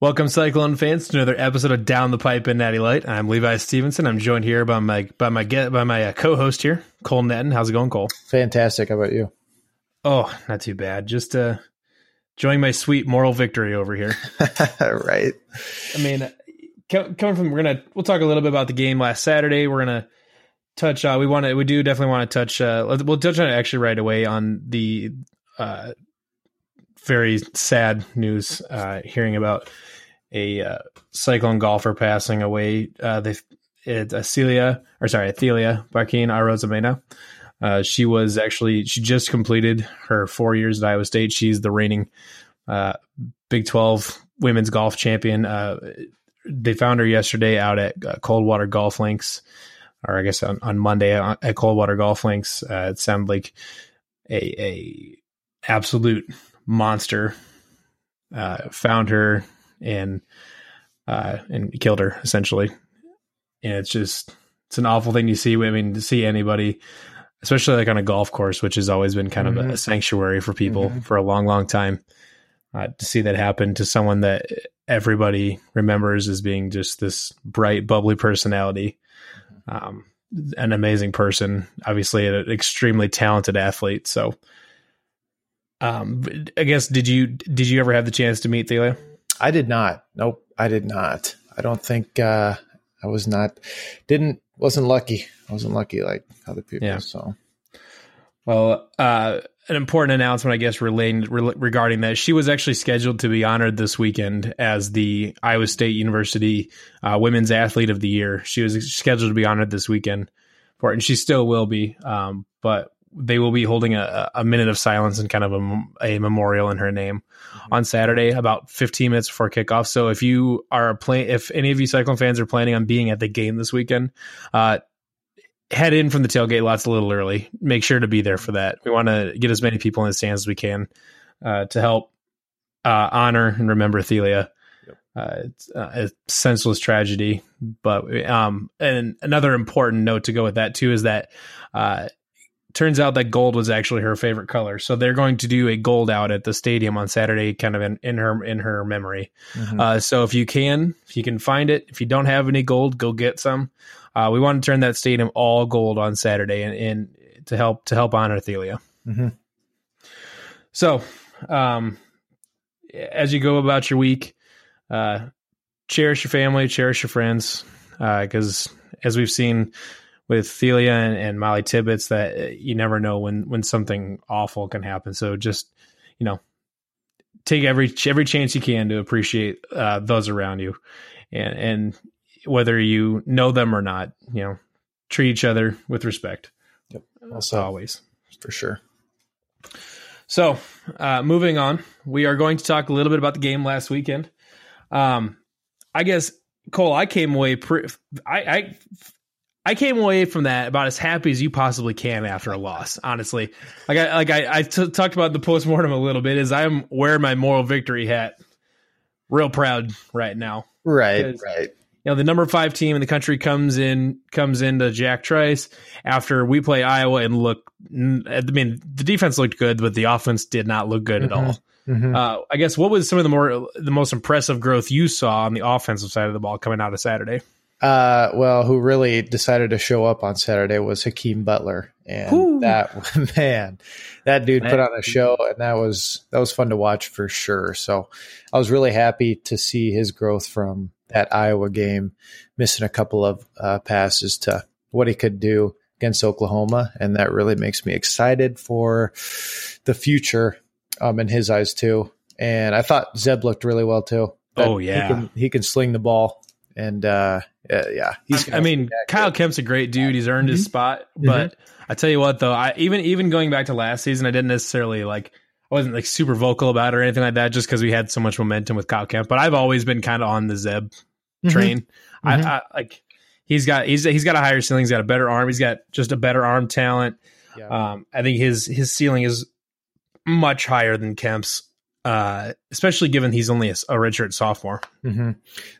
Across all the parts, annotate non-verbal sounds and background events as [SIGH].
Welcome, Cyclone fans, to another episode of Down the Pipe in Natty Light. I'm Levi Stevenson. I'm joined here by my by my get by my uh, co-host here, Cole Netton. How's it going, Cole? Fantastic. How about you? Oh, not too bad. Just uh, enjoying my sweet moral victory over here. [LAUGHS] right. I mean, coming from we're gonna we'll talk a little bit about the game last Saturday. We're gonna touch. Uh, we want to we do definitely want to touch. Uh, we'll touch on it actually right away on the uh, very sad news. Uh, hearing about a uh, cyclone golfer passing away. Uh, they it's Celia or sorry, Athelia Barquín Arozamena. Uh, she was actually she just completed her four years at Iowa State. She's the reigning uh, Big Twelve women's golf champion. Uh, they found her yesterday out at uh, Coldwater Golf Links, or I guess on, on Monday at Coldwater Golf Links. Uh, it sounded like a a absolute monster uh, found her and uh, and killed her essentially. And it's just it's an awful thing to see. I mean, to see anybody, especially like on a golf course, which has always been kind mm-hmm. of a, mm-hmm. sanctuary for people mm-hmm. for a long, long time. Uh, to see that happen to someone that everybody remembers as being just this bright, bubbly personality, um, an amazing person, obviously an extremely talented athlete. So, um, I guess did you did you ever have the chance to meet Thalia? I did not. Nope, I did not. I don't think uh, I was not didn't wasn't lucky. I wasn't lucky like other people. Yeah. So, well, uh, an important announcement, I guess, relating re- regarding that. She was actually scheduled to be honored this weekend as the Iowa State University uh, Women's Athlete of the Year. She was scheduled to be honored this weekend for it, and she still will be. Um, but they will be holding a, a minute of silence and kind of a, a memorial in her name mm-hmm. on Saturday, about 15 minutes before kickoff. So if you are playing, if any of you Cyclone fans are planning on being at the game this weekend, uh, head in from the tailgate lots a little early. Make sure to be there for that. We want to get as many people in the stands as we can uh, to help uh, honor and remember Thelia. Uh, it's uh, a senseless tragedy, but um, and another important note to go with that too is that uh, turns out that gold was actually her favorite color. So they're going to do a gold out at the stadium on Saturday, kind of in, in her in her memory. Mm-hmm. Uh, so if you can, if you can find it, if you don't have any gold, go get some. Uh, we want to turn that stadium all gold on Saturday, and, and to help to help honor Thelia. Mm-hmm. So, um, as you go about your week, uh, cherish your family, cherish your friends, because uh, as we've seen with Thelia and, and Molly Tibbetts that uh, you never know when when something awful can happen. So just you know, take every every chance you can to appreciate uh, those around you, and and whether you know them or not, you know, treat each other with respect. Yep. Also, always for sure. So, uh, moving on, we are going to talk a little bit about the game last weekend. Um, I guess Cole, I came away. Pre- I, I I came away from that about as happy as you possibly can after a loss. Honestly, like I like I, I t- talked about the postmortem a little bit. Is I'm wearing my moral victory hat, real proud right now. Right, right. You know, the number five team in the country comes in comes into Jack Trice after we play Iowa and look. I mean, the defense looked good, but the offense did not look good mm-hmm. at all. Mm-hmm. Uh, I guess what was some of the more the most impressive growth you saw on the offensive side of the ball coming out of Saturday? Uh, well, who really decided to show up on Saturday was Hakeem Butler, and Ooh. that [LAUGHS] man, that dude man. put on a show, and that was that was fun to watch for sure. So, I was really happy to see his growth from that Iowa game, missing a couple of uh, passes to what he could do against Oklahoma, and that really makes me excited for the future um, in his eyes too. And I thought Zeb looked really well too. oh yeah, he can, he can sling the ball and uh, yeah, he's. I mean, Kyle Kempt's a great dude. He's earned mm-hmm. his spot, but mm-hmm. I tell you what, though, I even even going back to last season, I didn't necessarily like. I wasn't like super vocal about it or anything like that, just because we had so much momentum with Kyle Kempt. But I've always been kind of on the Zeb mm-hmm. train. I, mm-hmm. I, like he's got he's he's got a higher ceiling. He's got a better arm. He's got just a better arm talent. Yeah. Um, I think his his ceiling is much higher than Kempt's uh, especially given he's only a, a redshirt sophomore. Mm-hmm.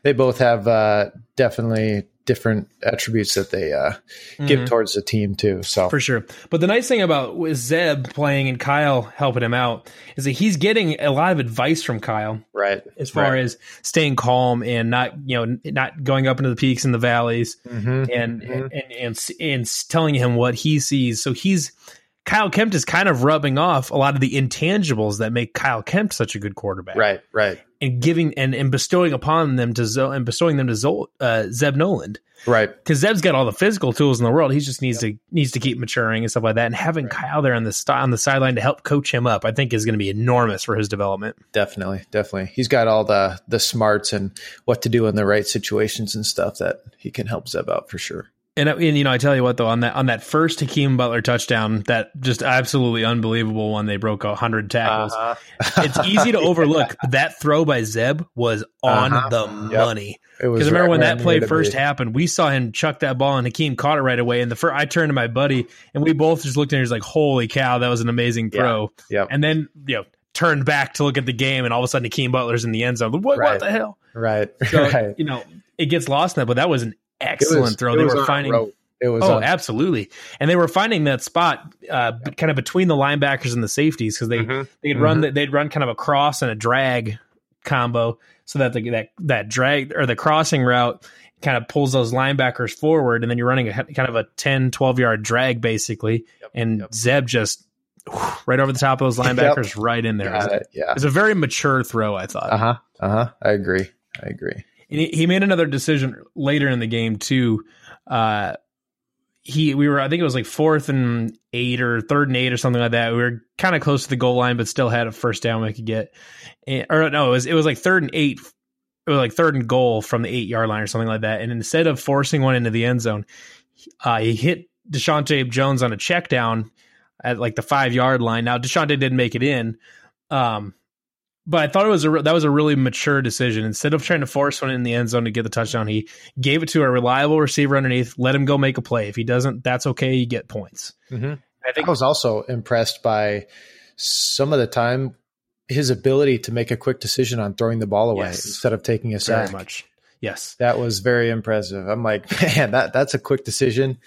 They both have uh, definitely different attributes that they uh, mm-hmm. give towards the team too. So for sure. But the nice thing about with Zeb playing and Kyle helping him out is that he's getting a lot of advice from Kyle, right? As far right. as staying calm and not you know not going up into the peaks and the valleys, mm-hmm. And, mm-hmm. and, and and and telling him what he sees. So he's Kyle Kempt is kind of rubbing off a lot of the intangibles that make Kyle Kempt such a good quarterback. Right, right. And giving and, and bestowing upon them to Zo, and bestowing them to Zo, uh, Zeb Noland. Right. Because Zeb's got all the physical tools in the world. He just needs yep. to needs to keep maturing and stuff like that. And having right. Kyle there on the on the sideline to help coach him up, I think is going to be enormous for his development. Definitely, definitely. He's got all the the smarts and what to do in the right situations and stuff that he can help Zeb out for sure. And, and, you know, I tell you what though, on that on that first Hakeem Butler touchdown, that just absolutely unbelievable one, they broke hundred tackles. Uh-huh. it's easy to [LAUGHS] overlook. But that throw by Zeb was on uh-huh. the yep. money. Because remember right when that play first happened, we saw him chuck that ball and Hakeem caught it right away. And the first, I turned to my buddy and we both just looked at him and was like, "Holy cow, that was an amazing throw!" Yeah. Yep. And then you know turned back to look at the game, and all of a sudden Hakeem Butler's in the end zone. What, right. what the hell? Right. So, [LAUGHS] right. You know, it gets lost in that, but that was an excellent was, throw. They were finding. It was oh, absolutely, and they were finding that spot uh, yep. kind of between the linebackers and the safeties because they mm-hmm. they'd mm-hmm. run they'd run kind of a cross and a drag combo so that the, that that drag or the crossing route kind of pulls those linebackers forward, and then you're running a kind of a 10, 12 yard drag basically, yep. and yep. Zeb just right over the top of those [LAUGHS] linebackers, right in there. It. Yeah, it's a very mature throw. I thought. Uh huh. Uh huh. I agree. I agree. And he, made another decision later in the game too. Uh, he we were I think it was like fourth and eight or third and eight or something like that. We were kind of close to the goal line, but still had a first down we could get. And, or no, it was it was like third and eight. It was like third and goal from the eight yard line or something like that. And instead of forcing one into the end zone, uh, he hit Deshaunte Jones on a check down at like the five yard line. Now Deshaunte didn't make it in, um, but I thought it was a that was a really mature decision. Instead of trying to force one in the end zone to get the touchdown, he gave it to a reliable receiver underneath. Let him go make a play. If he doesn't, that's okay. You get points. Mm-hmm. I think I was also impressed by some of the time his ability to make a quick decision on throwing the ball away yes, instead of taking a sack. Very much. Yes, that was very impressive. I'm like, [LAUGHS] man, that that's a quick decision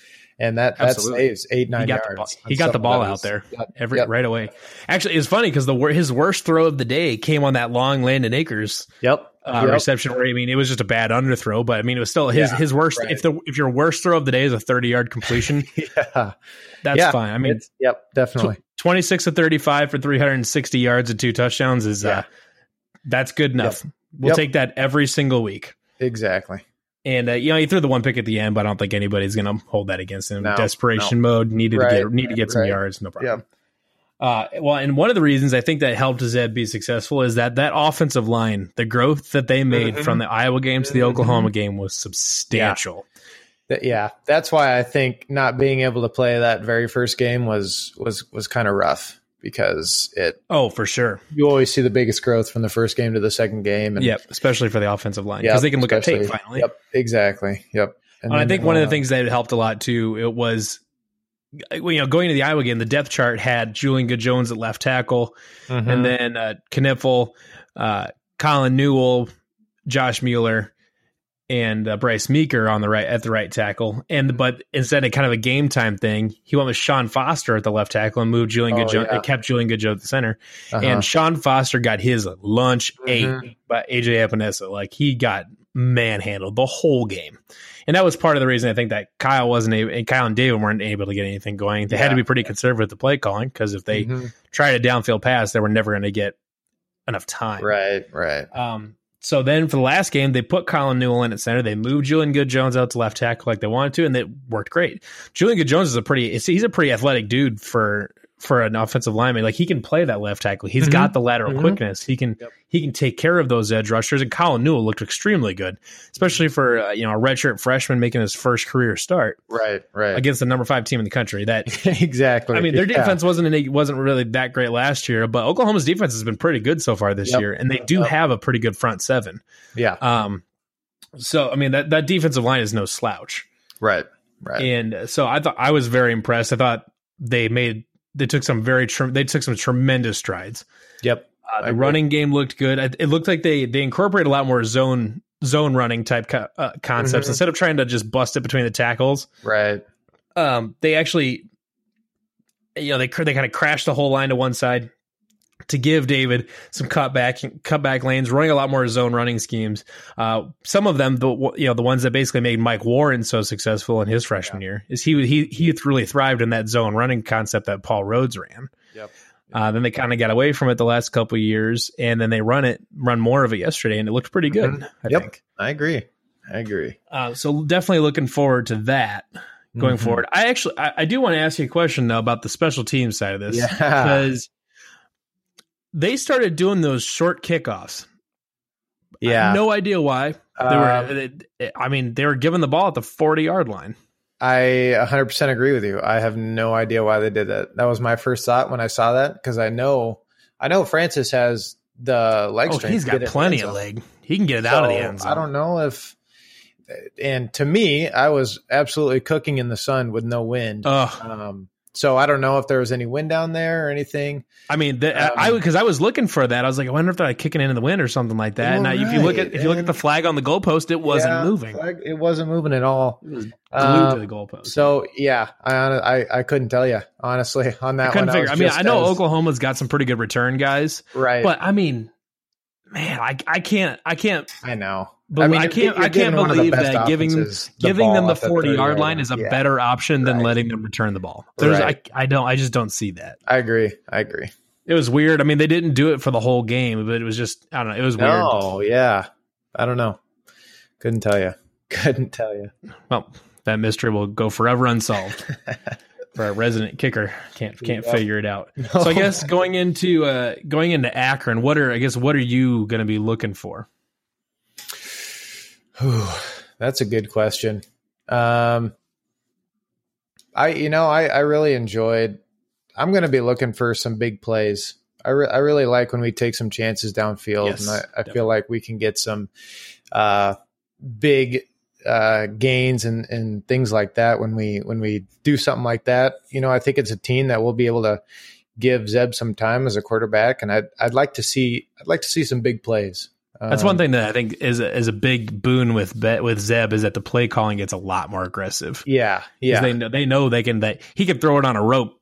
and that that saves eight nine he got yards. The he got the ball out there every yep. right away. Actually, it's funny because the his worst throw of the day came on that long Landen Akers. Yep. Uh, yep. reception where I mean it was just a bad underthrow, but I mean it was still his yeah, his worst. Right. If the if your worst throw of the day is a thirty yard completion, [LAUGHS] yeah, that's yeah, fine. I mean, yep, definitely twenty six to thirty five for three hundred and sixty yards and two touchdowns is uh, that's good enough. Yep. We'll yep. take that every single week. Exactly. And uh, you know he threw the one pick at the end, but I don't think anybody's going to hold that against him. No, Desperation no. mode, needed right. to get need to get some right. yards, no problem. Yeah. Uh, well, and one of the reasons I think that helped Zeb be successful is that that offensive line, the growth that they made mm-hmm. from the Iowa game to the mm-hmm. Oklahoma game was substantial. Yeah. yeah, that's why I think not being able to play that very first game was was was kind of rough because it. Oh, for sure. You always see the biggest growth from the first game to the second game. And, yep, especially for the offensive line because yep, they can look at tape finally. Yep, exactly. Yep. And, and I think one of the things that helped a lot too. It was you know, going to the Iowa game, the depth chart had Julian Good Jones at left tackle, mm-hmm. and then uh, Knipfel, uh, Colin Newell, Josh Mueller, and uh, Bryce Meeker on the right at the right tackle. And but instead of kind of a game time thing, he went with Sean Foster at the left tackle and moved Julian oh, Goodjoe, yeah. kept Julian Goodjoe at the center. Uh-huh. And Sean Foster got his lunch mm-hmm. ate by AJ Epenesa. Like he got manhandled the whole game. And that was part of the reason I think that Kyle wasn't able, and Kyle and David weren't able to get anything going. They yeah. had to be pretty conservative with the play calling because if they mm-hmm. tried a downfield pass, they were never going to get enough time. Right, right. Um, so then for the last game, they put Colin Newell in at center. They moved Julian Good Jones out to left tackle like they wanted to, and it worked great. Julian Good Jones is a pretty he's a pretty athletic dude for for an offensive lineman. Like he can play that left tackle. He's mm-hmm. got the lateral mm-hmm. quickness. He can yep. he can take care of those edge rushers. And Colin Newell looked extremely good, especially for uh, you know a redshirt freshman making his first career start. Right, right. Against the number five team in the country. That [LAUGHS] exactly. I mean, their defense wasn't wasn't really that great last year, but Oklahoma's defense has been pretty good so far this yep. year, and they do yep. have a pretty good front seven. Yeah. Um. So I mean that that defensive line is no slouch. Right. Right. And so I thought I was very impressed. I thought they made they took some very they took some tremendous strides. Yep. Uh, the running game looked good. It looked like they they incorporated a lot more zone zone running type co- uh, concepts Mhm. instead of trying to just bust it between the tackles. Right. Um, they actually, you know, they they kind of crashed the whole line to one side to give David some cutback cutback lanes, running a lot more zone running schemes. Uh, some of them, the you know, the ones that basically made Mike Warren so successful in his freshman year, is he he he really thrived in that zone running concept that Paul Rhoads ran. Yep. Uh, then they kind of got away from it the last couple of years, and then they run it, run more of it yesterday, and it looked pretty good. Mhm. I Yep. think. I agree. I agree. Uh, so definitely looking forward to that going Mhm. forward. I actually, I, I do want to ask you a question though about the special team side of this Yeah. [LAUGHS] because they started doing those short kickoffs. Yeah. no idea why. They Um, were, they- I mean, they were giving the ball at the forty yard line. I 100% agree with you. I have no idea why they did that. That was my first thought when I saw that because I know I know Francis has the leg Oh, strength. He's got plenty of leg. He can get it out of the end zone. I don't know if and to me, I was absolutely cooking in the sun with no wind. Um, so I don't know if there was any wind down there or anything. I mean, the, Um, I because I was looking for that. I was like, I wonder if they're like kicking into the wind or something like that. And I, if you look at right, if you look at the flag on the goalpost, it wasn't Yeah, moving. like, It wasn't moving at all. It was glued Um, to the goalpost. So yeah, I, I I couldn't tell you honestly [LAUGHS] on that I couldn't one. figure. I, was mean, I know as- Oklahoma's got some pretty good return guys, right, but I mean, man, I I can't I can't I know. But I, mean, I can't. I can't giving one of the believe that giving the giving them the the forty 30 yard line is a Yeah. better option than Right. letting them return the ball. There's Right. I I don't I just don't see that. I agree. I agree. It was weird. I mean, they didn't do it for the whole game, but it was just I don't know. It was weird. No, yeah, I don't know. Couldn't tell you. [LAUGHS] Couldn't tell you. Well, that mystery will go forever unsolved. [LAUGHS] for our resident kicker, can't can't Yep. figure it out. [LAUGHS] So I guess going into uh going into Akron, what are I guess what are you going to be looking for? Whew, That's a good question. Um, I you know I I really enjoyed. I'm going to be looking for some big plays. I re- I really like when we take some chances downfield, Yes, and I, I definitely. feel like we can get some uh, big uh, gains and and things like that when we when we do something like that. You know, I think it's a team that will be able to give Zeb some time as a quarterback, and I'd I'd like to see I'd like to see some big plays. That's Um, one thing that I think is a, is a big boon with with Zeb is that the play calling gets a lot more aggressive. Yeah, yeah, they know they know they can that he can throw it on a rope,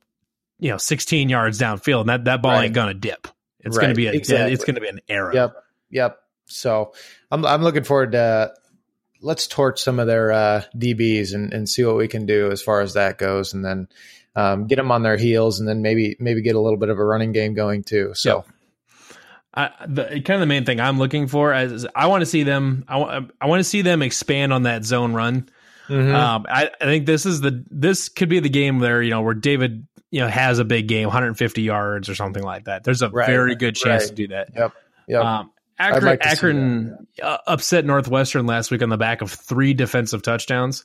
you know, 16 yards downfield, and that that ball Right. ain't gonna dip. It's gonna be a exactly. it's gonna be an arrow. Yep. Yep. So I'm I'm looking forward to let's torch some of their uh, DBs and, and see what we can do as far as that goes, and then um, get them on their heels, and then maybe maybe get a little bit of a running game going too. So I, the kind of the main thing I'm looking for is I want to see them. I want I want to see them expand on that zone run. mhm. Um, I, I think this is the this could be the game there. You know, where David you know has a big game, 150 yards or something like that. There's a Right, very good chance right. to do that. yep. Yep. Um, Akron, like Akron uh, upset Northwestern last week on the back of three defensive touchdowns,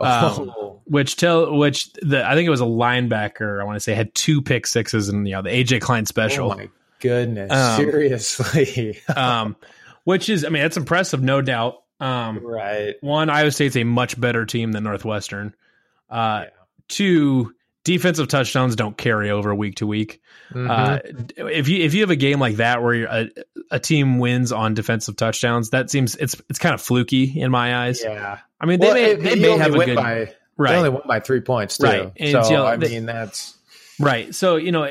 um, oh, which tell which the I think it was a linebacker. I want to say had two pick sixes and you know the AJ Klein special. oh my goodness! Um, Seriously, [LAUGHS] um, which is I mean that's impressive, no doubt. Um, right? one, Iowa State's a much better team than Northwestern. Uh, Yeah. Two, defensive touchdowns don't carry over week to week. Mhm. Uh, if you if you have a game like that where you're a, a team wins on defensive touchdowns, that seems it's it's kind of fluky in my eyes. yeah. I mean, they Well, may it- they may have a good by they only won by three points too. Right. And, so you know, I the- mean that's right. So you know,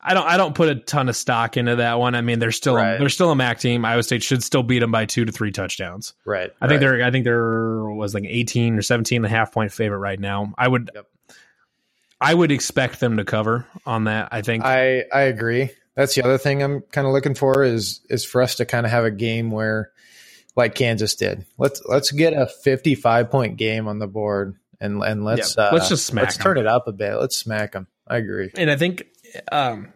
I don't I don't put a ton of stock into that one. I mean, they're still Right. they're still a MAC team. Iowa State should still beat them by two to three touchdowns. right. I think right. they're I think there was like 18 or 17 and a half point favorite right now. I would Yep. I would expect them to cover on that. I think I I agree. That's the other thing I'm kind of looking for is is for us to kind of have a game where, like Kansas did. Let's let's get a 55 point game on the board and and let's Yeah, uh, let's just smack let's 'em. turn it up a bit. Let's smack them. I agree. and I think um,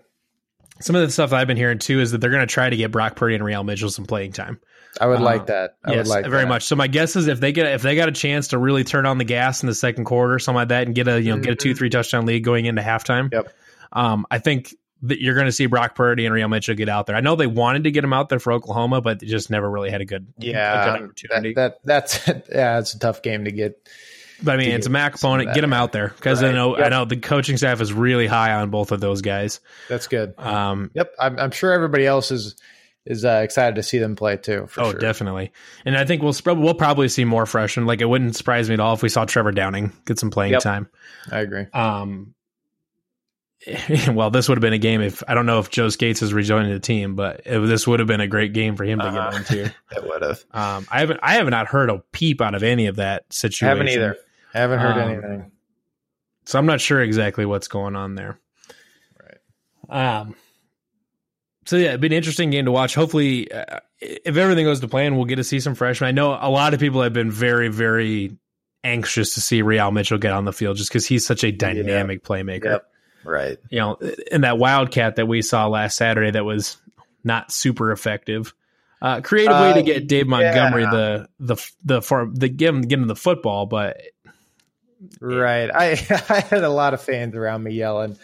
some of the stuff I've been hearing too is that they're going to try to get Brock Purdy and Re-al Mitchell some playing time. I would Uh, like that. I yes, would like very that. much. So my guess is if they get if they got a chance to really turn on the gas in the second quarter, or something like that, and get a you know get a two Mhm. three touchdown lead going into halftime. Yep. Um, I think that you're going to see Brock Purdy and Re-al Mitchell get out there. I know they wanted to get him out there for Oklahoma, but they just never really had a good a Yeah, good that, opportunity. that that's [LAUGHS] yeah, it's a tough game to get. But I mean, it's a MAC opponent. Get them out there because I Right. know I know the coaching staff is really high on both of those guys. That's good. Um, Yep, I'm, I'm sure everybody else is is uh, excited to see them play too. oh, sure. definitely. And I think we'll we'll probably see more freshmen. Like it wouldn't surprise me at all if we saw Trevor Downing get some playing Yep. time. I agree. Um, [LAUGHS] well, this would have been a game if I don't know if Joe Scates is rejoining the team, but it, this would have been a great game for him to Uh-huh. get into. [LAUGHS] It would have. Um, I haven't I have not heard a peep out of any of that situation. I Haven't either. I Haven't heard Um, anything. So I'm not sure exactly what's going on there. Right. Um. So yeah, it'd be an interesting game to watch. Hopefully, uh, if everything goes to plan, we'll get to see some freshmen. I know a lot of people have been very, very anxious to see Re-al Mitchell get on the field just because he's such a dynamic playmaker. Yep. Right. You know, and that Wildcat that we saw last Saturday that was not super effective. Uh, creative way Uh, to get Dave Montgomery yeah. the the the for the give him give him the football, but Right. I [LAUGHS] I had a lot of fans around me yelling.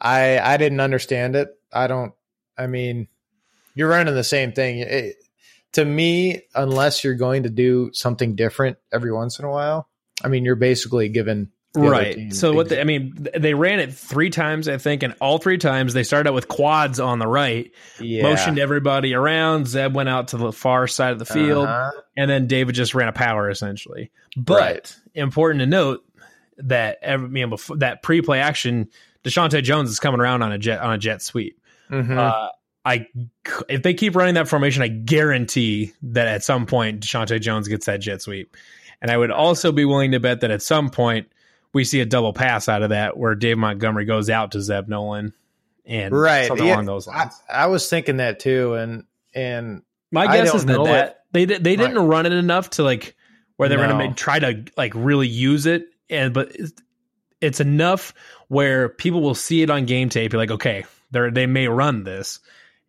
I I didn't understand it. I don't. I mean, you're running the same thing. It, to me, unless you're going to do something different every once in a while, I mean, you're basically given right. So what they, I mean, they ran it three times, I think, and all three times they started out with quads on the right, yeah. motioned everybody around. Zeb went out to the far side of the field, Uh-huh. and then David just ran a power essentially. But Right. important to note that every, you know, before, that pre-play action, Deshaunte Jones is coming around on a jet on a jet sweep. Mhm. Uh, I if they keep running that formation, I guarantee that at some point Deshaunte Jones gets that jet sweep, and I would also be willing to bet that at some point we see a double pass out of that where Dave Montgomery goes out to Zeb Noland and right. something Yeah, along those I, lines. I was thinking that too, and and My guess is that, know that they did, they didn't Right. run it enough to like where they're No. going to try to like really use it, and but it's, it's enough where people will see it on game tape. You're like, okay, they they may run this,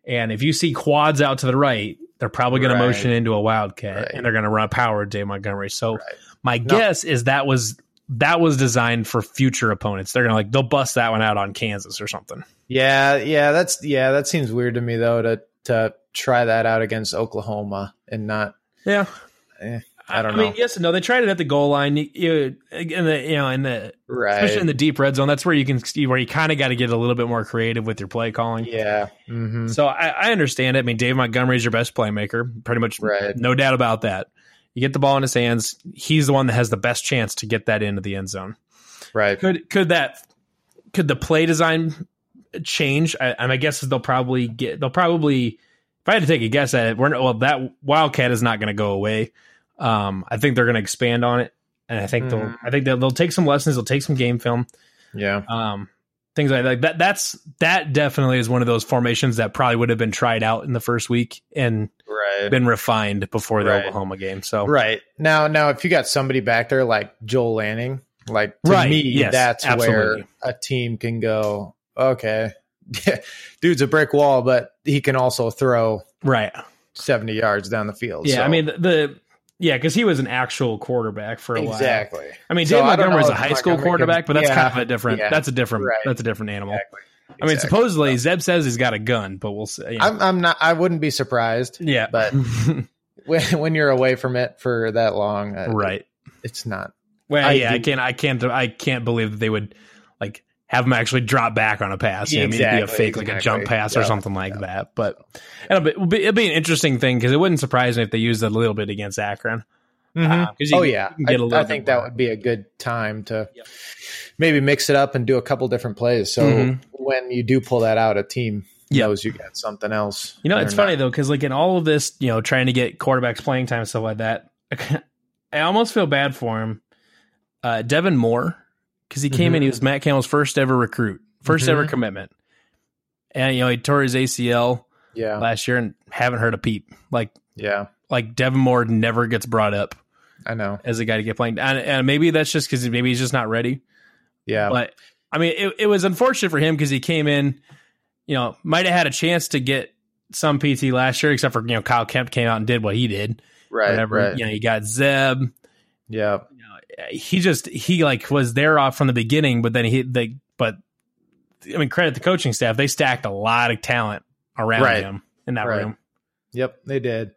and if you see quads out to the right, they're probably going Right. to motion into a wildcat, Right. and they're going to run a power Dave Montgomery. So Right. my No. guess is that was that was designed for future opponents. They're going to like they'll bust that one out on Kansas or something. Yeah, yeah, that's yeah, that seems weird to me though to to try that out against Oklahoma and not Yeah. Eh, I don't know. I mean, yes and no. They tried it at the goal line. You, you in the you know in the right. especially in the deep red zone. That's where you can see where you kind of got to get a little bit more creative with your play calling. yeah. hmm So I, I understand it. I mean, Dave Montgomery is your best playmaker, pretty much, Right. no doubt about that. You get the ball in his hands. He's the one that has the best chance to get that into the end zone. Right. Could could that could the play design change? I, and I guess is they'll probably get they'll probably if I had to take a guess at it, we're well that Wildcat is not going to go away. Um, I think they're going to expand on it, and I think they'll Mhm. I think they'll, they'll take some lessons. They'll take some game film, Yeah. um, things like that. that. That's that definitely is one of those formations that probably would have been tried out in the first week and Right. been refined before the Right. Oklahoma game. So Right. Now now if you got somebody back there like Joel Lanning, like to Right. me, Yes, that's absolutely. where a team can go, okay. [LAUGHS] Dude's a brick wall, but he can also throw right, 70 yards down the field. yeah. So- I mean the, the yeah, because he was an actual quarterback for a while. exactly. I mean, So Dave I Montgomery is a high school quarterback, but that's yeah, kind of a different. yeah. That's a different. Right. That's a different animal. Exactly. I mean, Exactly. supposedly Zeb says he's got a gun, but we'll see. you know. I'm I'm not I wouldn't be surprised yeah, but [LAUGHS] when when you're away from it for that long, uh, right. It's not. Well, I yeah, I can't. I can't. I can't believe that they would have him actually drop back on a pass. You know, I mean, it'd be a Exactly, fake, like a jump pass or something like yeah, that. But it'll be, it'll be an interesting thing because it wouldn't surprise me if they used it a little bit against Akron. Uh, 'cause you oh yeah, you get a I, think that more. would be a good time to Yep. maybe mix it up and do a couple different plays. So Mhm. when you do pull that out, a team Yep. knows you got something else. You know, it's funny not- though, because like in all of this, you know, trying to get quarterbacks playing time and stuff like that, [LAUGHS] I almost feel bad for him. Uh, Devin Moore, because he came in, he was Matt Campbell's first ever recruit, 1st ever Mhm. commitment, and you know he tore his ACL Yeah, last year and haven't heard a peep. Like yeah, like Devin Moore never gets brought up I know. as a guy to get playing, and, and maybe that's just because maybe he's just not ready. Yeah, But I mean, it, it was unfortunate for him because he came in, you know, might have had a chance to get some PT last year, except for you know Kyle Kempt came out and did what he did. right, whatever. right. You know, you got Zeb. Yeah, he just he like was there off from the beginning, but then he they but I mean credit the coaching staff. They stacked a lot of talent around Right. him in that Right. room. yep, they did.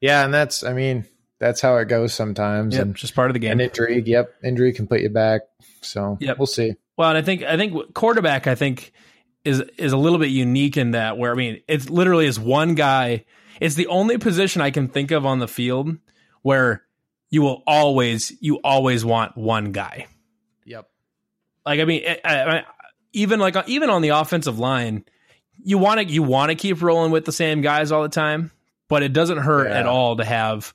Yeah, and that's I mean that's how it goes sometimes. Yep, And just part of the game. an injury, yep, injury can put you back. So Yep. we'll see. Well, and I think I think quarterback I think is is a little bit unique in that where I mean it's literally is one guy. It's the only position I can think of on the field where you will always you always want one guy. Yep. Like I mean, I, I, even like even on the offensive line, you want to you want to keep rolling with the same guys all the time, but it doesn't hurt yeah. at all to have.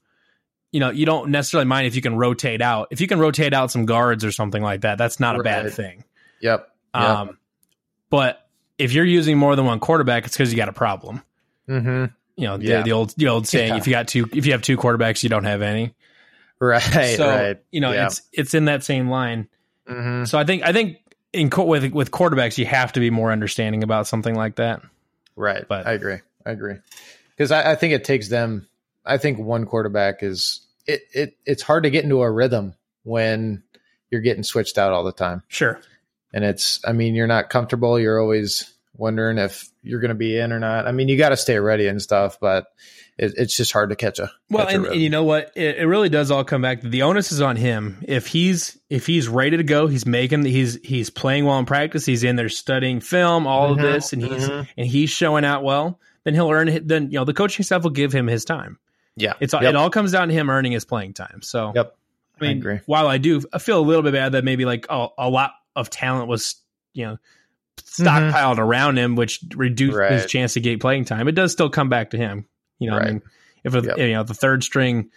You know, you don't necessarily mind if you can rotate out. If you can rotate out some guards or something like that, that's not right. a bad thing. Yep. yep. Um, but if you're using more than one quarterback, it's because you got a problem. Mm-hmm. You know, yeah. the, the, old the old saying: yeah. if you got two, if you have two quarterbacks, you don't have any. Right. So right. you know, yeah. it's it's in that same line. Mm-hmm. So I think I think in with with quarterbacks, you have to be more understanding about something like that. Right. But I agree. I agree. Because I, I, think it takes them. I think one quarterback is it. It it's hard to get into a rhythm when you're getting switched out all the time. Sure. And it's. I mean, you're not comfortable. You're always wondering if you're going to be in or not. I mean, you got to stay ready and stuff, but it, it's just hard to catch a well. Catch and, a and, you know what? It, it, really does all come back. The onus is on him. If he's if he's ready to go, he's making he's he's playing well in practice. He's in there studying film, all mm-hmm, of this, and he's mm-hmm. and he's showing out well. Then he'll earn. it. Then you know the coaching staff will give him his time. Yeah, it's yep. it all comes down to him earning his playing time. So yep. I mean, I while I do, I feel a little bit bad that maybe like oh, a lot of talent was you know stockpiled mm-hmm. around him, which reduced right. his chance to get playing time. It does still come back to him. You know, right. I mean, if a, yep. you know the third string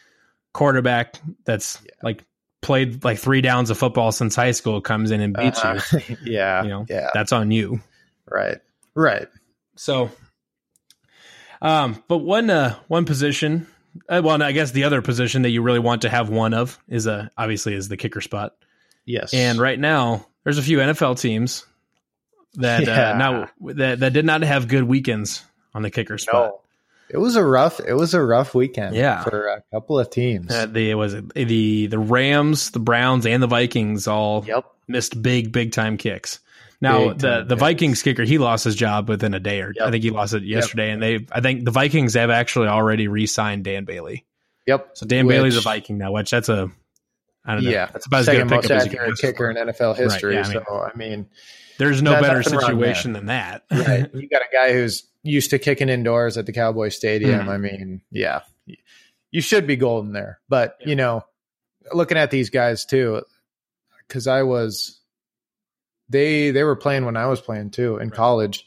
quarterback that's yeah. like played like three downs of football since high school comes in and beats uh-huh. you, [LAUGHS] yeah, you know, yeah, that's on you. Right, right. So, um, but one uh, one position, uh, well, I guess the other position that you really want to have one of is a uh, obviously is the kicker spot. Yes, and right now there's a few NFL teams that yeah. uh, now that that did not have good weekends on the kicker spot. No. It was a rough. It was a rough weekend. Yeah. for a couple of teams. Uh, the was the the Rams, the Browns, and the Vikings all yep. missed big big time kicks. Now big the the kicks. Vikings kicker he lost his job within a day or yep. I think he lost it yesterday, yep. and they I think the Vikings have actually already re-signed Dan Bailey. Yep. So Dan which, Bailey's a Viking now, which that's a I don't know. Yeah, that's about Second as good a as kicker in NFL history. Right, yeah, I mean, so I mean, there's no better situation than that. right. [LAUGHS] You got a guy who's used to kicking indoors at the Cowboy Stadium. Mm. I mean, yeah, you should be golden there. But, yeah. you know, looking at these guys too, because I was, they they were playing when I was playing too in right. college,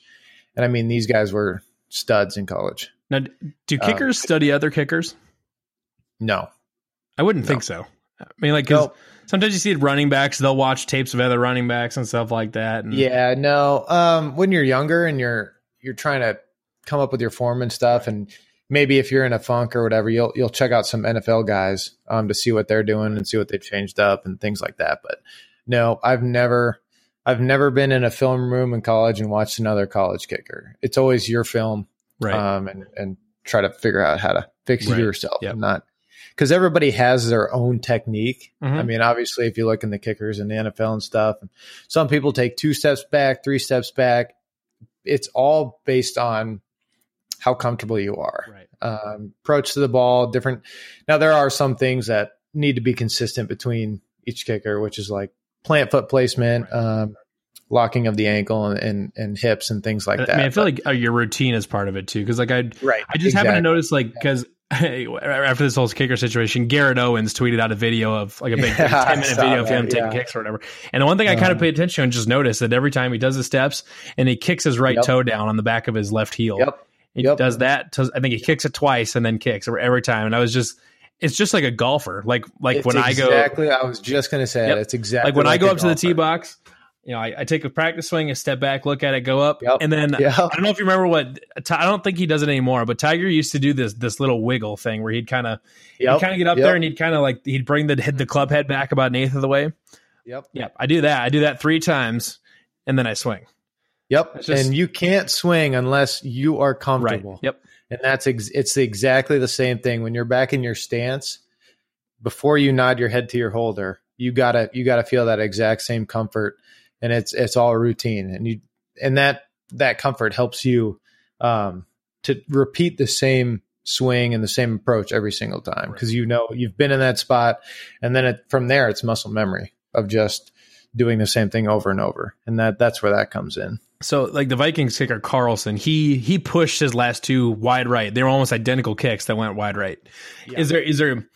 and I mean these guys were studs in college. Now, do uh, kickers um, study other kickers? No, I wouldn't no. think so. I mean, like, because sometimes you see running backs, they'll watch tapes of other running backs and stuff like that. And, yeah, no. Um, when you're younger and you're you're trying to come up with your form and stuff, and maybe if you're in a funk or whatever, you'll you'll check out some NFL guys um, to see what they're doing and see what they've changed up and things like that. But no, I've never I've never been in a film room in college and watched another college kicker. It's always your film, right? Um, and and try to figure out how to fix right. yourself, yep. not because everybody has their own technique. Mm-hmm. I mean, obviously, if you look in the kickers in the NFL and stuff, some people take two steps back, three steps back. It's all based on how comfortable you are. Right. Um, approach to the ball, different. Now, there are some things that need to be consistent between each kicker, which is like plant foot placement, right. um, locking of the ankle and, and, and, hips and things like that. I mean, I feel but, like uh, your routine is part of it too. Cause like I, right, I just exactly. happen to notice like, cause [LAUGHS] after this whole kicker situation, Garrett Owens tweeted out a video of like a big, [LAUGHS] yeah, 10 minute video of him that, taking kicks or whatever. And the one thing I kind of pay attention to and just notice that every time he does the steps and he kicks his right yep. toe down on the back of his left heel. Yep. He yep. does that. To, I think he kicks it twice and then kicks every time. And I was just, it's just like a golfer. Like, like it's when exactly, I go, exactly. I was just going to say yep. it. It's exactly like when like I go up golfer. to the tee box, you know, I, I, take a practice swing, a step back, look at it, go up, yep. and then yep. I don't know if you remember what I don't think he does it anymore, but Tiger used to do this this little wiggle thing where he'd kind of yep. he'd kind of get up there and he'd kind of like he'd bring the the club head back about an eighth of the way. Yep. Yep. I do that. I do that three times, and then I swing. Yep. Just, and you can't swing unless you are comfortable. Right. Yep. And that's ex- it's exactly the same thing when you're back in your stance. Before you nod your head to your holder, you gotta you gotta feel that exact same comfort and it's it's all routine and you and that that comfort helps you um, to repeat the same swing and the same approach every single time because right. you know you've been in that spot and then it, from there it's muscle memory of just doing the same thing over and over, and that that's where that comes in. So, like the Vikings kicker Carlson, he he pushed his last two wide right. They were almost identical kicks that went wide right. Yeah. Is there is there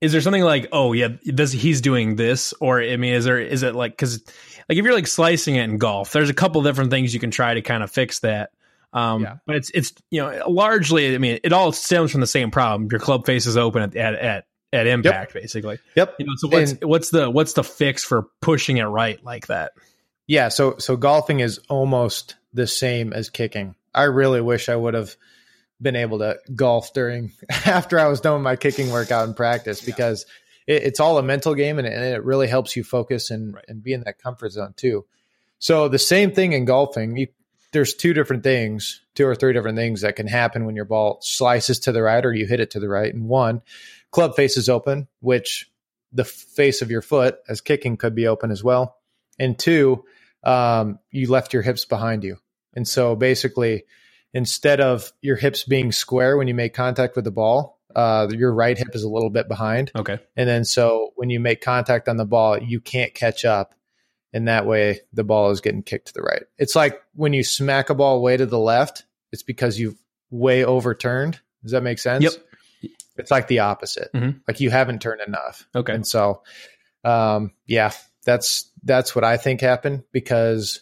is there something like oh yeah this he's doing this or I mean is there is it like because like if you're like slicing it in golf, there's a couple different things you can try to kind of fix that. Um, yeah. But it's it's you know largely I mean it all stems from the same problem. Your club face is open at at at, at impact yep. basically. Yep. You know so what's and, what's the what's the fix for pushing it right like that? Yeah. So so golfing is almost the same as kicking. I really wish I would have been able to golf during [LAUGHS] after I was done with my kicking workout in practice because yeah. it, it's all a mental game and, and, it really helps you focus and, right. and be in that comfort zone too. So the same thing in golfing, you, there's two different things, two or three different things that can happen when your ball slices to the right or you hit it to the right. And one, club face is open, which the face of your foot as kicking could be open as well. And two, um, you left your hips behind you. And so basically, instead of your hips being square when you make contact with the ball, uh, your right hip is a little bit behind. Okay. And then so when you make contact on the ball, you can't catch up. And that way the ball is getting kicked to the right. It's like when you smack a ball way to the left, it's because you've way overturned. Does that make sense? Yep. It's like the opposite. Mm-hmm. Like you haven't turned enough. Okay. And so, um, yeah, that's, that's what I think happened because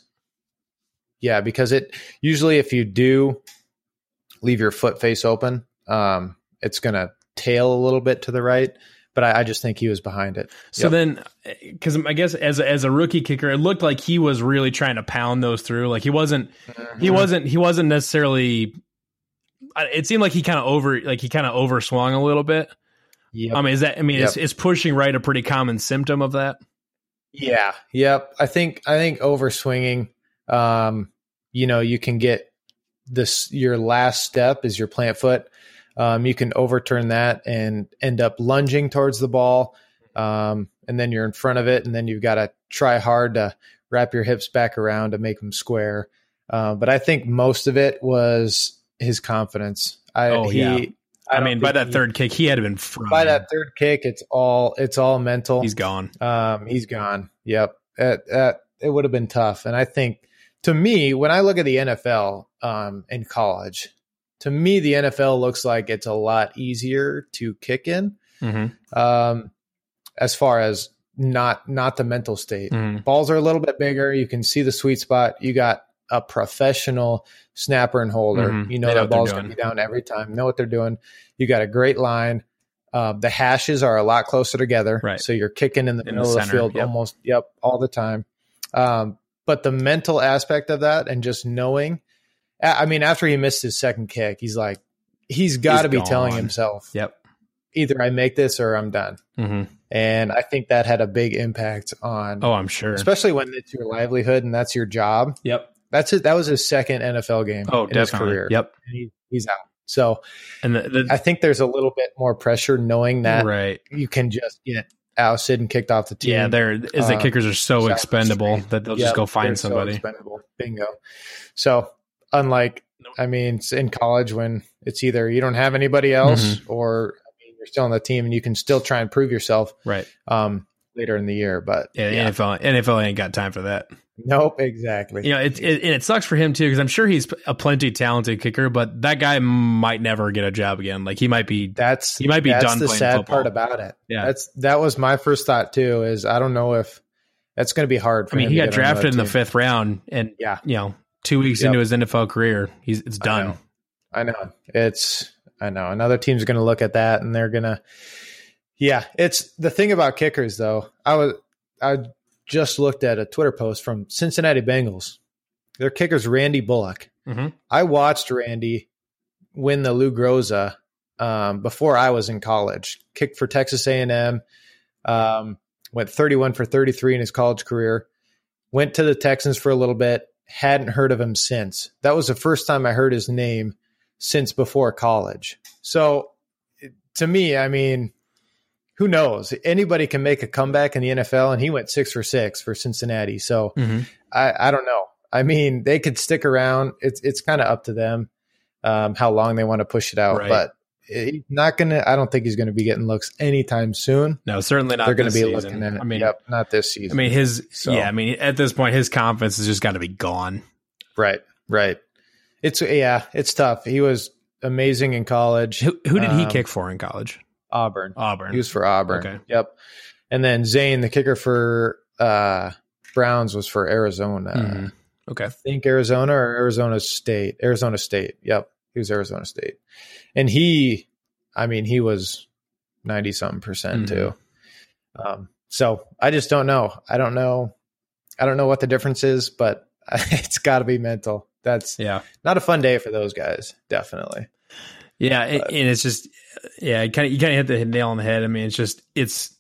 yeah, because it usually if you do leave your foot face open, um, it's going to tail a little bit to the right. But I, I just think he was behind it. So yep. then, because I guess as a, as a rookie kicker, it looked like he was really trying to pound those through. Like he wasn't, mm-hmm. he wasn't, he wasn't necessarily. It seemed like he kind of over, like he kind of overswung a little bit. Yeah. I mean, is that? I mean, yep. is, is pushing right a pretty common symptom of that? Yeah. Yep. I think I think overswinging um, you know, you can get this your last step is your plant foot. Um, you can overturn that and end up lunging towards the ball. Um, and then you're in front of it, and then you've got to try hard to wrap your hips back around to make them square. Uh, but I think most of it was his confidence. I, oh, he, yeah. I, I mean, by that he, third kick, he had been frying. by that third kick. It's all it's all mental. He's gone. Um, he's gone. Yep. It, it, it would have been tough, and I think to me, when I look at the NFL um, in college, to me, the NFL looks like it's a lot easier to kick in. Mm-hmm. Um, as far as not not the mental state, mm-hmm. balls are a little bit bigger. You can see the sweet spot. You got a professional snapper and holder. Mm-hmm. You know that ball's going to be down every time. Know what they're doing. You got a great line. Uh, the hashes are a lot closer together, right. so you're kicking in the in middle the of the field yep. almost, yep, all the time. Um, but the mental aspect of that and just knowing, I mean, after he missed his second kick, he's like, he's got to be gone. telling himself, "Yep, either I make this or I'm done." Mm-hmm. And I think that had a big impact on. Oh, I'm sure, especially when it's your livelihood and that's your job. Yep, that's it. That was his second NFL game. Oh, in definitely. his career. Yep, he, he's out. So, and the, the, I think there's a little bit more pressure knowing that right. you can just get ousted and kicked off the team. Yeah, they're the um, kickers are so expendable that they'll just go find somebody. So expendable. Bingo. So unlike I mean, in college when it's either you don't have anybody else mm-hmm. or I mean, you're still on the team and you can still try and prove yourself. Right. Um, later in the year, but yeah, yeah. NFL NFL ain't got time for that. Nope, exactly. You know, it, it, and it sucks for him too because I'm sure he's a plenty talented kicker, but that guy might never get a job again. Like he might be that's he might be that's done. The sad football. part about it. Yeah, that's that was my first thought too. Is I don't know if that's going to be hard. For him. I mean, he got drafted in the fifth round, and yeah, you know, two weeks yep. into his NFL career, he's it's done. I know. I know. It's I know another team's going to look at that and they're going to. Yeah, it's the thing about kickers though. I was I just looked at a Twitter post from Cincinnati Bengals. Their kicker's Randy Bullock. Mm-hmm. I watched Randy win the Lou Groza um, before I was in college. Kicked for Texas A&M. Um, went 31 for 33 in his college career. Went to the Texans for a little bit. Hadn't heard of him since. That was the first time I heard his name since before college. So to me, I mean, who knows? Anybody can make a comeback in the NFL, and he went six for six for Cincinnati. So mm-hmm. I, I don't know. I mean, they could stick around. It's it's kind of up to them um, how long they want to push it out. Right. But he's not gonna. I don't think he's gonna be getting looks anytime soon. No, certainly not. They're going to be season. looking at. I mean, yep, not this season. I mean, his So- yeah. I mean, at this point, his confidence has just got to be gone. right, right. It's yeah, it's tough. He was amazing in college. Who, who did he Um, kick for in college? Auburn. Auburn. He was for Auburn. Okay. Yep. And then Zane, the kicker for uh, Browns, was for Arizona. Mhm. Okay. I think Arizona or Arizona State. Arizona State. Yep. He was Arizona State. And he, I mean, he was 90 something percent Mhm. too. Um, so I just don't know. I don't know. I don't know what the difference is, but [LAUGHS] it's got to be mental. That's Yeah. not a fun day for those guys. Definitely. Yeah, and- But- and it's just yeah, you kind of you kind of hit the nail on the head. I mean, it's just it's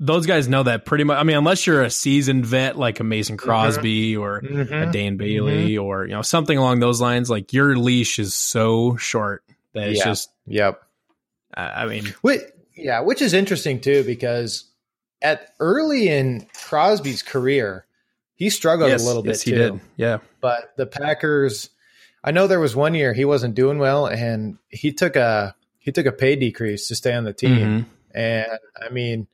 those guys know that pretty much. I mean, unless you're a seasoned vet like a Mason Crosby or a Mhm. Dan Bailey or you know something along those lines, like your leash is so short that it's Yeah. just. Yep. I I mean, Which, yeah, which is interesting too because at early in Crosby's career, he struggled yes, a little yes, bit he too. did. Yeah, But the Packers, I know there was one year he wasn't doing well, and he took a he took a pay decrease to stay on the team. Mhm. And I mean,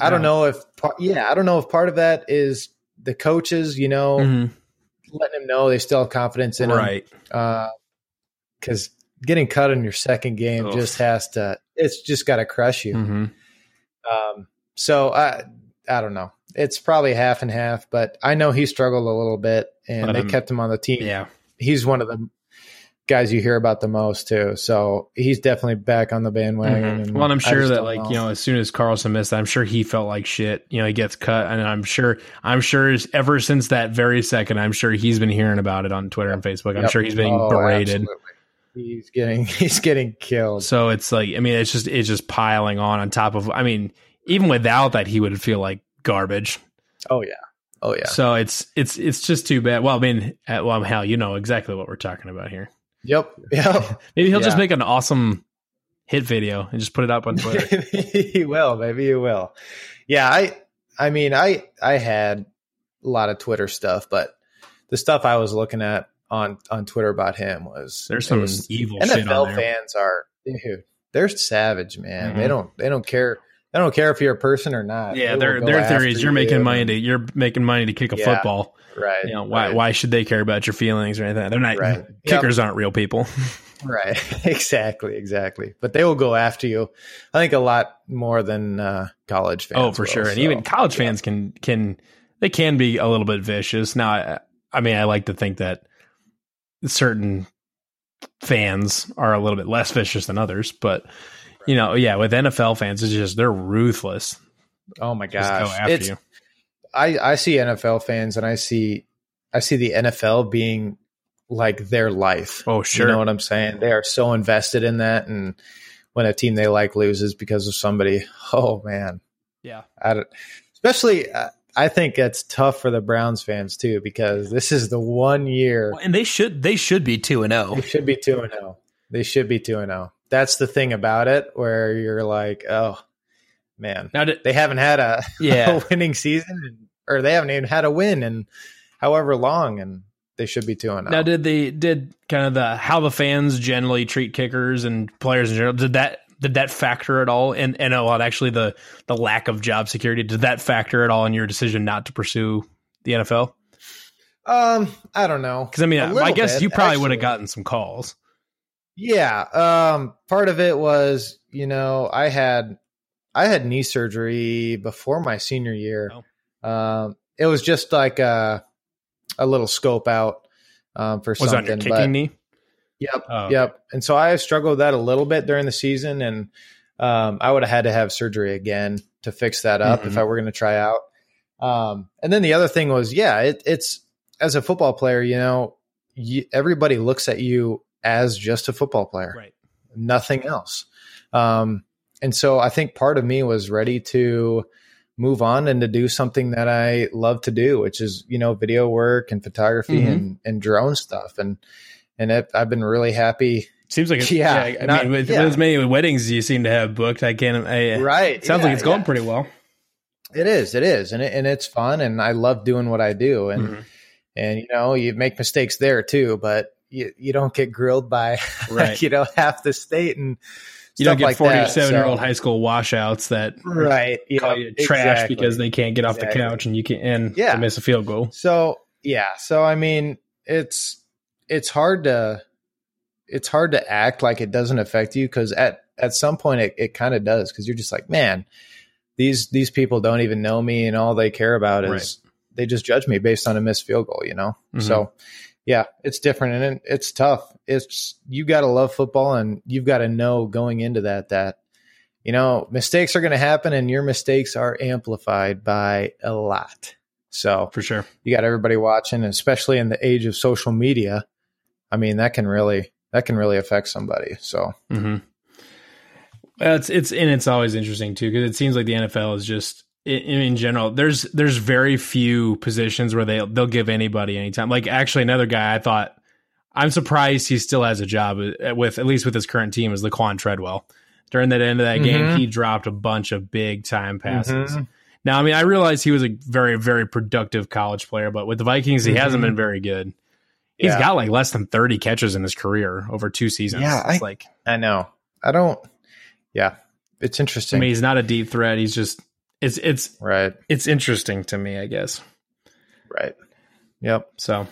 I don't out. know if yeah, I don't know if part of that is the coaches, you know, Mhm. letting him know they still have confidence in him, right? Because getting cut in your second game Ugh. just has to. It's just got to crush you. hmm Um, so I I don't know. It's probably half and half, but I know he struggled a little bit, and But, they um, kept him on the team. Yeah, He's one of the guys you hear about the most too. So he's definitely back on the bandwagon. Mhm. And Well, and I'm sure that like know. you know, as soon as Carlson missed, I'm sure he felt like shit. You know, he gets cut, and I'm sure, I'm sure, ever since that very second, I'm sure he's been hearing about it on Twitter and Facebook. I'm Yep. sure he's being Oh, berated. absolutely. He's getting [LAUGHS] he's getting killed. So it's like, I mean, it's just it's just piling on on top of. I mean, even without that, he would feel like garbage. Oh yeah. Oh yeah. So it's it's it's just too bad. Well, I mean, uh, well, hell, you know exactly what we're talking about here. Yep. [LAUGHS] Yep. Maybe he'll just make an awesome hit video and just put it up on Twitter. [LAUGHS] he will. Maybe he will. Yeah. I. I mean, I. I had a lot of Twitter stuff, but the stuff I was looking at on on Twitter about him was There's some was- evil NFL fans are dude, they're savage, man. Mhm. They don't they don't care they don't care if you're a person or not. Yeah, their their theory is you're making money to you're making money to kick a Yeah. football. right. You know why right, why should they care about your feelings or anything? They're not Right. [LAUGHS] kickers aren't real people. [LAUGHS] right [LAUGHS] exactly exactly. But they will go after you. I think a lot more than uh, college fans. oh, for will, sure. And even college yeah. fans can can they can be a little bit vicious. Now, I, I mean, I like to think that certain fans are a little bit less vicious than others, but you know, yeah, with NFL fans, it's just they're ruthless. Oh my gosh, go after it's you. I I see NFL fans and I see I see the NFL being like their life. Oh, sure. You know what I'm saying? They are so invested in that, and when a team they like loses because of somebody, [LAUGHS] oh man, yeah. I don't, especially uh, I think that's tough for the Browns fans too because this is the one year And they should they should be two and oh. zero. they should be two and zero. They should be two and zero. That's the thing about it, where you're like, oh man, Now, did, they haven't had a, [LAUGHS] Yeah. a winning season, or they haven't even had a win in however long, and they should be two and oh. Now, did the did kind of the how the fans generally treat kickers and players in general? Did that did that factor at all? And and a lot actually the the lack of job security did that factor at all in your decision not to pursue the NFL? Um, I don't know. Because I mean, I, little guess bit, you probably would have gotten some calls. Yeah. Um, part of it was, you know, I had I had knee surgery before my senior year. Um, it was just like a a little scope out um, for Was on something. your kicking but- knee? Yep. Oh, Yep. And so I struggled with that a little bit during the season, and um, I would have had to have surgery again to fix that up if Mhm. I were going to try out. Um, and then the other thing was, yeah, it, it's as a football player, you know, you, everybody looks at you as just a football player, Right. nothing else. Um, and so I think part of me was ready to move on and to do something that I love to do, which is you know video work and photography Mhm. and and drone stuff. And and it, I've been really happy. Seems like [LAUGHS] it's, Yeah, yeah. I not- mean, with, yeah. with as many weddings as you seem to have booked, I can't. I, Right? Sounds Yeah, like it's going yeah. pretty well. It is. It is, and it, and it's fun, and I love doing what I do. And Mhm. and you know you make mistakes there too, but you, you don't get grilled by [LAUGHS] right. you know half the state and you don't get like 47 year old high school washouts that right you call you trash exactly. because they can't get off exactly. the couch and you can and yeah. miss a field goal. So yeah, so I mean it's it's hard to it's hard to act like it doesn't affect you because at at some point it, it kind of does because you're just like man these these people don't even know me and all they care about is right. they just judge me based on a missed field goal you know mm-hmm. so yeah it's different and it, it's tough it's you got to love football and you've got to know going into that that you know mistakes are going to happen and your mistakes are amplified by a lot so for sure you got everybody watching especially in the age of social media i mean that can really that can really affect somebody. So, mm-hmm. well, it's it's and it's always interesting too because it seems like the NFL is just in, in, general. There's there's very few positions where they they'll give anybody anytime. Like actually, another guy I thought I'm surprised he still has a job with at least with his current team is Laquan Treadwell. During that end of that mm-hmm. game, he dropped a bunch of big time passes. Mm-hmm. Now, I mean, I realize he was a very, very productive college player, but with the Vikings, he mm-hmm. hasn't been very good. He's yeah. got like less than 30 catches in his career over two seasons. Yeah, I, like I know. I don't yeah. It's interesting. I mean, he's not a deep threat. He's just it's it's right. It's interesting to me, I guess. Right. Yep. So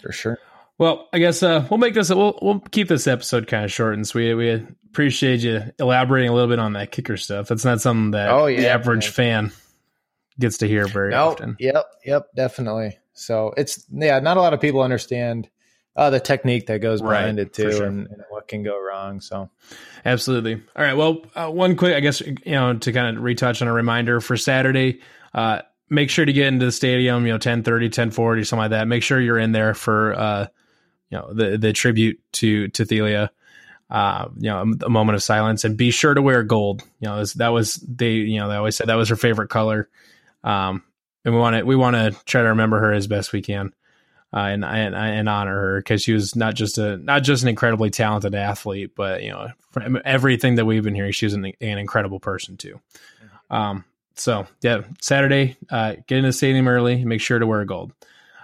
for sure. Well, I guess uh, we'll make this. We'll we'll keep this episode kind of short and sweet. We appreciate you elaborating a little bit on that kicker stuff. That's not something that oh, yeah, the average man. fan gets to hear very nope. often. Yep. Yep. Definitely. So it's yeah, not a lot of people understand uh, the technique that goes behind right, it too, sure. and, and, what can go wrong. So, absolutely. All right. Well, uh, one quick, I guess, you know, to kind of retouch on a reminder for Saturday. Uh, make sure to get into the stadium. You know, 1030, 1040, something like that. Make sure you're in there for, uh, you know, the the tribute to to Celia. Uh, you know, a, a, moment of silence, and be sure to wear gold. You know, that was they. You know, they always said that was her favorite color. Um, and we want to we want to try to remember her as best we can, uh, and, and and honor her because she was not just a not just an incredibly talented athlete, but you know from everything that we've been hearing, she was an, an incredible person too. Um, so yeah, Saturday, uh, get in the stadium early. Make sure to wear gold.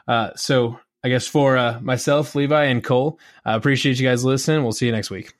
Uh, so I guess for uh, myself, Levi, and Cole, I appreciate you guys listening. We'll see you next week.